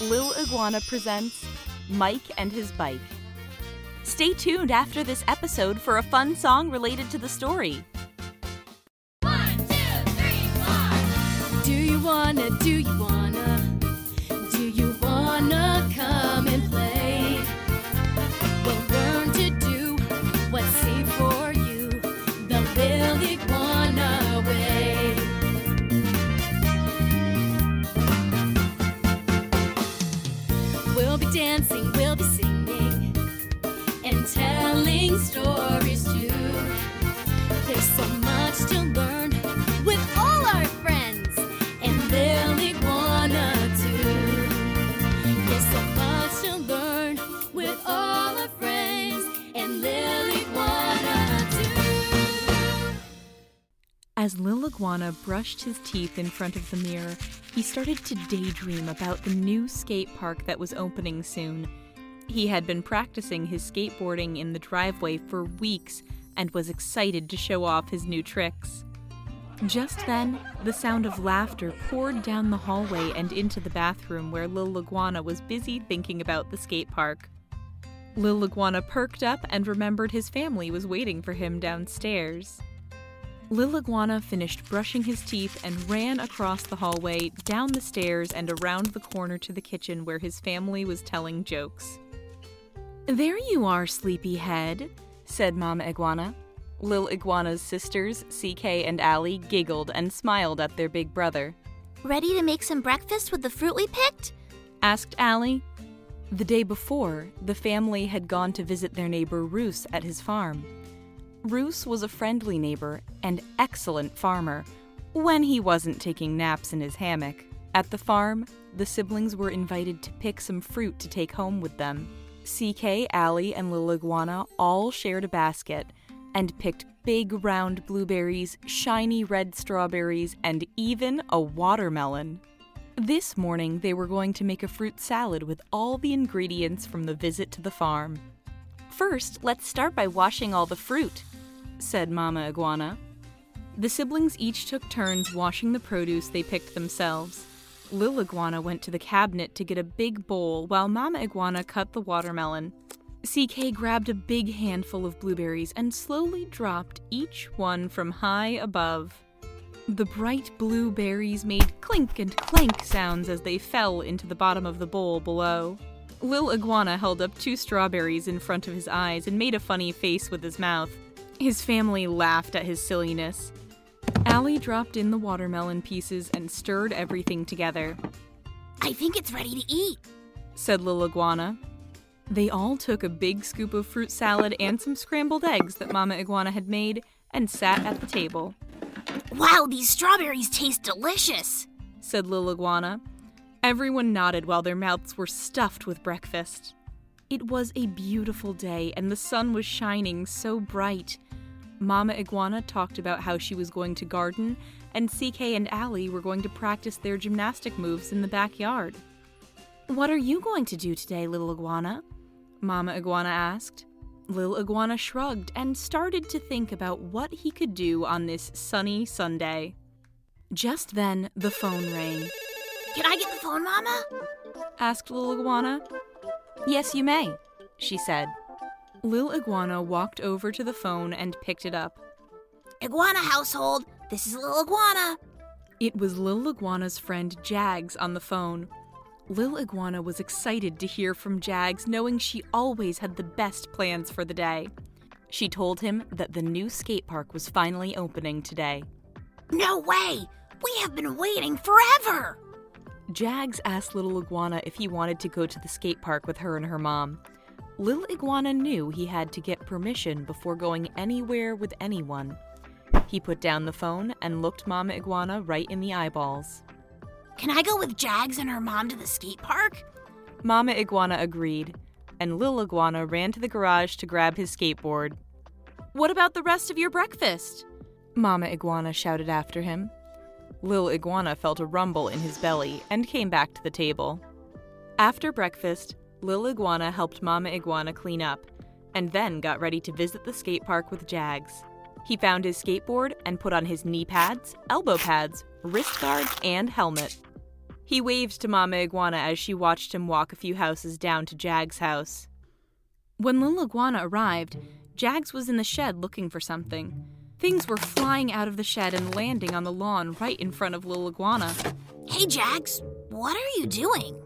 Lil Iguana presents Mike and His Bike. Stay tuned after this episode for a fun song related to the story. One, two, three, four. Do you wanna, do you wanna, As Lil Iguana brushed his teeth in front of the mirror, he started to daydream about the new skate park that was opening soon. He had been practicing his skateboarding in the driveway for weeks and was excited to show off his new tricks. Just then, the sound of laughter poured down the hallway and into the bathroom where Lil Iguana was busy thinking about the skate park. Lil Iguana perked up and remembered his family was waiting for him downstairs. Lil Iguana finished brushing his teeth and ran across the hallway, down the stairs, and around the corner to the kitchen where his family was telling jokes. There you are, sleepyhead, said Mama Iguana. Lil Iguana's sisters, CK and Allie, giggled and smiled at their big brother. Ready to make some breakfast with the fruit we picked? asked Allie. The day before, the family had gone to visit their neighbor Roos at his farm. Roos was a friendly neighbor and excellent farmer when he wasn't taking naps in his hammock. At the farm, the siblings were invited to pick some fruit to take home with them. CK, Allie, and Lil Iguana all shared a basket and picked big round blueberries, shiny red strawberries, and even a watermelon. This morning, they were going to make a fruit salad with all the ingredients from the visit to the farm. First, let's start by washing all the fruit, said Mama Iguana. The siblings each took turns washing the produce they picked themselves. Lil Iguana went to the cabinet to get a big bowl while Mama Iguana cut the watermelon. CK grabbed a big handful of blueberries and slowly dropped each one from high above. The bright blue berries made clink and clank sounds as they fell into the bottom of the bowl below. Lil Iguana held up two strawberries in front of his eyes and made a funny face with his mouth. His family laughed at his silliness. Allie dropped in the watermelon pieces and stirred everything together, I think it's ready to eat. said Lil Iguana. They all took a big scoop of fruit salad and some scrambled eggs that Mama Iguana had made and sat at the table, Wow, these strawberries taste delicious. said Lil Iguana. Everyone nodded while their mouths were stuffed with breakfast. It was a beautiful day and the sun was shining so bright. Mama Iguana talked about how she was going to garden, and CK and Allie were going to practice their gymnastic moves in the backyard. What are you going to do today, little iguana? Mama Iguana asked. Lil Iguana shrugged and started to think about what he could do on this sunny Sunday. Just then, the phone rang. Can I get the phone, Mama? asked Lil Iguana. Yes, you may, she said. Lil Iguana walked over to the phone and picked it up. Iguana household, this is Lil Iguana. It was Lil Iguana's friend Jags on the phone. Lil Iguana was excited to hear from Jags, knowing she always had the best plans for the day. She told him that the new skate park was finally opening today. No way! We have been waiting forever! Jags asked Little Iguana if he wanted to go to the skate park with her and her mom. Lil Iguana knew he had to get permission before going anywhere with anyone. He put down the phone and looked Mama Iguana right in the eyeballs. Can I go with Jags and her mom to the skate park? Mama Iguana agreed, and Lil Iguana ran to the garage to grab his skateboard. What about the rest of your breakfast? Mama Iguana shouted after him. Lil Iguana felt a rumble in his belly and came back to the table. After breakfast, Lil Iguana helped Mama Iguana clean up, and then got ready to visit the skate park with Jags. He found his skateboard and put on his knee pads, elbow pads, wrist guards, and helmet. He waved to Mama Iguana as she watched him walk a few houses down to Jag's house. When Lil Iguana arrived, Jags was in the shed looking for something. Things were flying out of the shed and landing on the lawn right in front of Lil Iguana. Hey, Jags, what are you doing?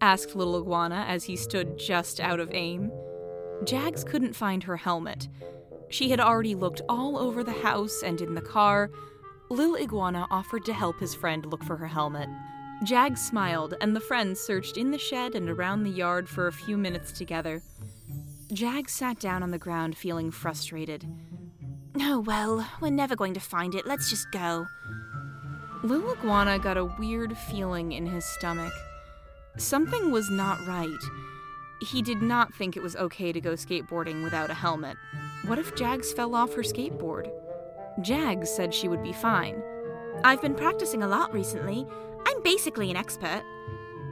Asked Little Iguana as he stood just out of aim. Jags couldn't find her helmet. She had already looked all over the house and in the car. Lil Iguana offered to help his friend look for her helmet. Jags smiled, and the friends searched in the shed and around the yard for a few minutes together. Jags sat down on the ground feeling frustrated. Oh, well, we're never going to find it. Let's just go. Lil Iguana got a weird feeling in his stomach. Something was not right. He did not think it was okay to go skateboarding without a helmet. What if Jags fell off her skateboard? Jags said she would be fine. I've been practicing a lot recently. I'm basically an expert.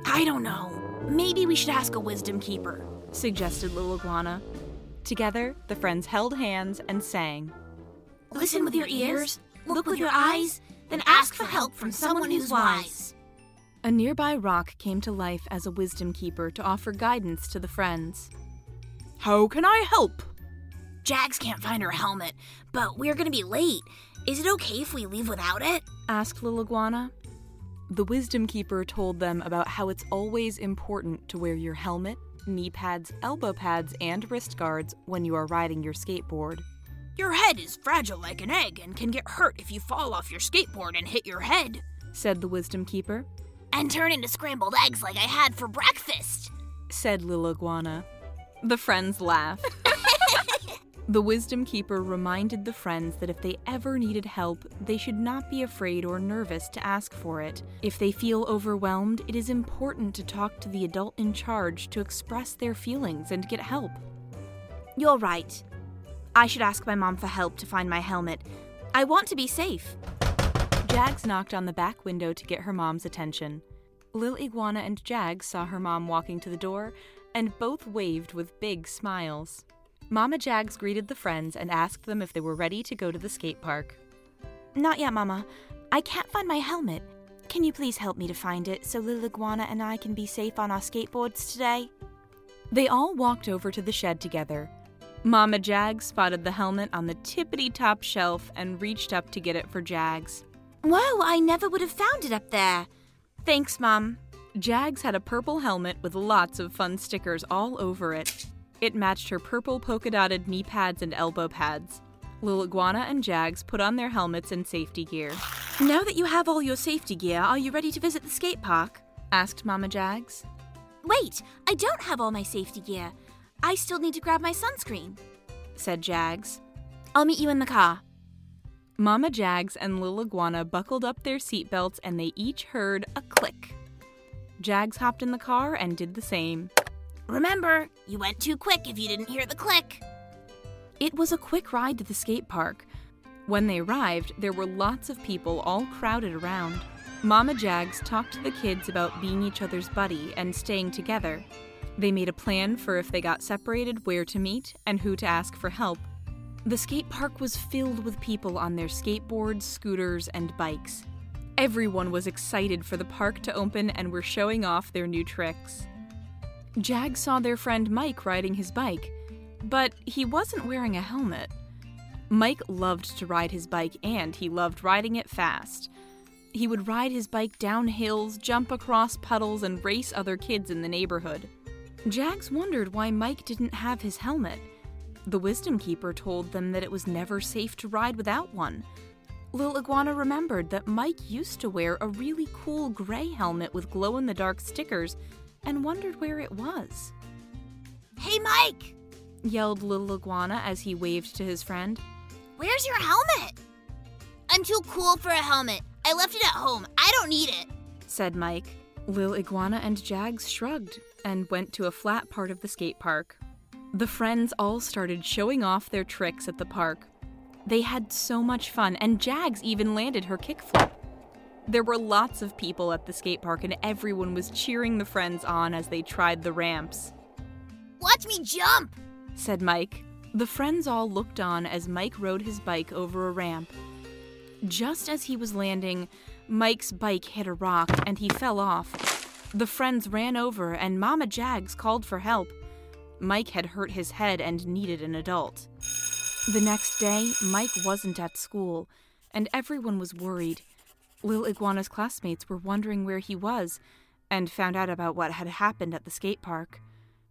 I don't know. Maybe we should ask a wisdom keeper, suggested Lil Iguana. Together, the friends held hands and sang. Listen with your ears, look with your eyes, then ask for help from someone who's wise. A nearby rock came to life as a wisdom keeper to offer guidance to the friends. How can I help? Jags can't find her helmet, but we're gonna be late. Is it okay if we leave without it? asked Lil Iguana. The wisdom keeper told them about how it's always important to wear your helmet, knee pads, elbow pads, and wrist guards when you are riding your skateboard. Your head is fragile like an egg and can get hurt if you fall off your skateboard and hit your head, said the wisdom keeper. And turn into scrambled eggs like I had for breakfast, said Lil Iguana. The friends laughed. the wisdom keeper reminded the friends that if they ever needed help, they should not be afraid or nervous to ask for it. If they feel overwhelmed, it is important to talk to the adult in charge to express their feelings and get help. You're right. I should ask my mom for help to find my helmet. I want to be safe. Jags knocked on the back window to get her mom's attention. Lil Iguana and Jags saw her mom walking to the door, and both waved with big smiles. Mama Jags greeted the friends and asked them if they were ready to go to the skate park. Not yet, Mama. I can't find my helmet. Can you please help me to find it so Lil Iguana and I can be safe on our skateboards today? They all walked over to the shed together. Mama Jags spotted the helmet on the tippity top shelf and reached up to get it for Jags. Whoa, I never would have found it up there. Thanks, Mom. Jags had a purple helmet with lots of fun stickers all over it. It matched her purple polka dotted knee pads and elbow pads. Lil Iguana and Jags put on their helmets and safety gear. Now that you have all your safety gear, are you ready to visit the skate park? asked Mama Jags. Wait, I don't have all my safety gear. I still need to grab my sunscreen, said Jags. I'll meet you in the car. Mama Jags and Lil Iguana buckled up their seatbelts and they each heard a click. Jags hopped in the car and did the same. Remember, you went too quick if you didn't hear the click. It was a quick ride to the skate park. When they arrived, there were lots of people all crowded around. Mama Jags talked to the kids about being each other's buddy and staying together. They made a plan for if they got separated, where to meet, and who to ask for help. The skate park was filled with people on their skateboards, scooters, and bikes. Everyone was excited for the park to open and were showing off their new tricks. Jag saw their friend Mike riding his bike, but he wasn't wearing a helmet. Mike loved to ride his bike and he loved riding it fast. He would ride his bike down hills, jump across puddles, and race other kids in the neighborhood. Jags wondered why Mike didn't have his helmet. The Wisdom Keeper told them that it was never safe to ride without one. Lil Iguana remembered that Mike used to wear a really cool gray helmet with glow in the dark stickers and wondered where it was. Hey, Mike! yelled Lil Iguana as he waved to his friend. Where's your helmet? I'm too cool for a helmet. I left it at home. I don't need it, said Mike. Lil Iguana and Jags shrugged and went to a flat part of the skate park. The friends all started showing off their tricks at the park. They had so much fun, and Jags even landed her kickflip. There were lots of people at the skate park, and everyone was cheering the friends on as they tried the ramps. Watch me jump, said Mike. The friends all looked on as Mike rode his bike over a ramp. Just as he was landing, Mike's bike hit a rock and he fell off. The friends ran over and Mama Jags called for help. Mike had hurt his head and needed an adult. The next day, Mike wasn't at school, and everyone was worried. Lil Iguana's classmates were wondering where he was and found out about what had happened at the skate park.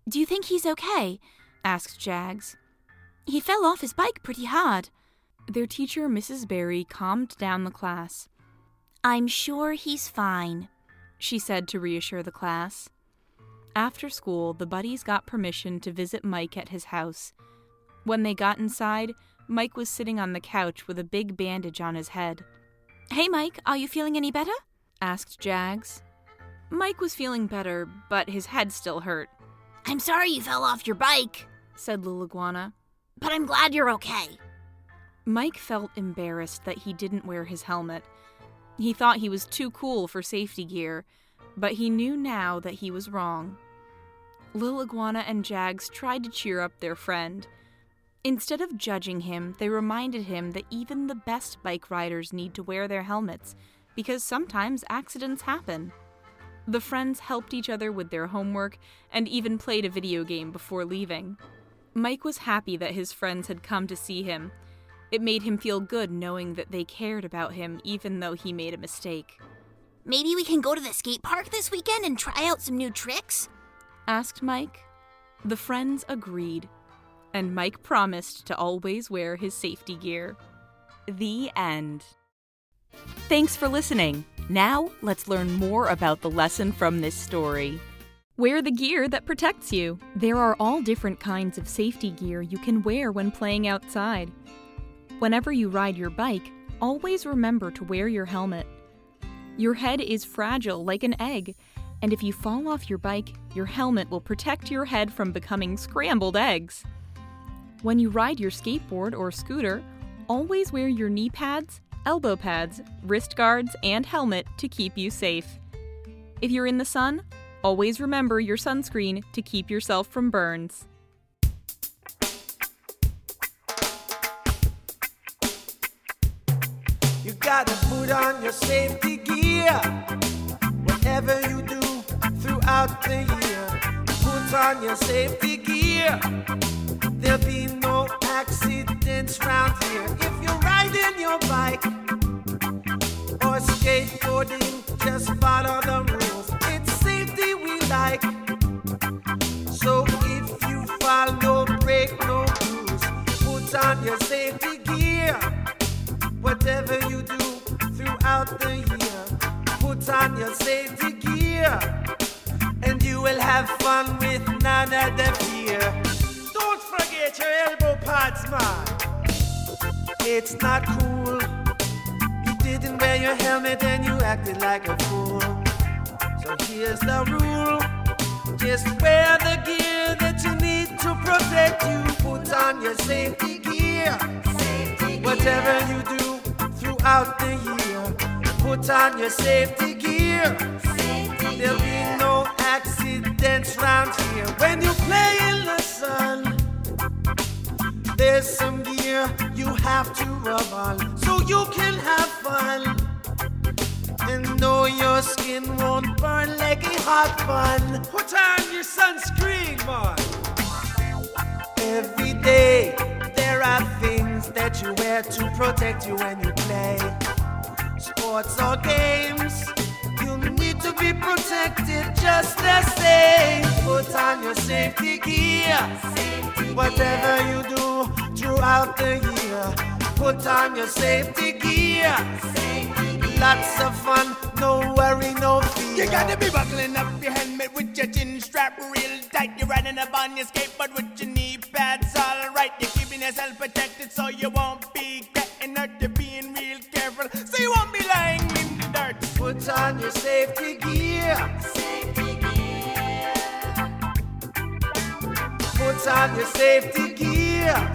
Do you think he's okay? asked Jags. He fell off his bike pretty hard. Their teacher, Mrs. Barry, calmed down the class. I'm sure he's fine, she said to reassure the class. After school, the buddies got permission to visit Mike at his house. When they got inside, Mike was sitting on the couch with a big bandage on his head. Hey, Mike, are you feeling any better? asked Jags. Mike was feeling better, but his head still hurt. I'm sorry you fell off your bike, said Lil Iguana. But I'm glad you're okay. Mike felt embarrassed that he didn't wear his helmet. He thought he was too cool for safety gear, but he knew now that he was wrong. Lil Iguana and Jags tried to cheer up their friend. Instead of judging him, they reminded him that even the best bike riders need to wear their helmets because sometimes accidents happen. The friends helped each other with their homework and even played a video game before leaving. Mike was happy that his friends had come to see him. It made him feel good knowing that they cared about him even though he made a mistake. Maybe we can go to the skate park this weekend and try out some new tricks? asked Mike. The friends agreed, and Mike promised to always wear his safety gear. The end. Thanks for listening. Now, let's learn more about the lesson from this story. Wear the gear that protects you. There are all different kinds of safety gear you can wear when playing outside. Whenever you ride your bike, always remember to wear your helmet. Your head is fragile like an egg, and if you fall off your bike, your helmet will protect your head from becoming scrambled eggs. When you ride your skateboard or scooter, always wear your knee pads elbow pads, wrist guards, and helmet to keep you safe. If you're in the sun, always remember your sunscreen to keep yourself from burns. You gotta put on your safety gear. Whatever you do throughout the year, put on your safety gear. There'll be no accidents round here. If you're riding your bike or skateboarding, just follow the rules. It's safety we like. So if you fall, no break, no rules. Put on your safety gear. Whatever you do throughout the year, put on your safety gear. And you will have fun with none of the fear. Don't forget your elbow pads, man. It's not cool. You didn't wear your helmet and you acted like a fool. So here's the rule. Just wear the gear that you need to protect you. Put on your safety gear. Safety Whatever you do throughout the year, put on your safety gear. There'll be no accidents round here when you play in the sun. There's some gear you have to rub on so you can have fun. And know your skin won't burn like a hot bun. Put on your sunscreen, man. Every day there are things that you wear to protect you when you play. Sports or games, you need to be protected just the same. Put on your safety gear. Whatever you do throughout the year, put on your safety gear. Lots of fun, no worry, no fear. You gotta be buckling up your helmet with your chin strap real tight. You're riding up on your skateboard with your knee pads all right. Yourself protected so you won't be getting hurt. You're being real careful so you won't be lying in the dirt. Put on your safety gear. Put on your safety gear.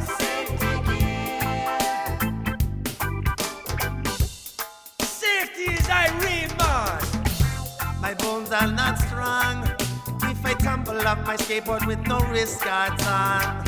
Safety is Irene, man. My bones are not strong. If I tumble off my skateboard with no wrist guards on.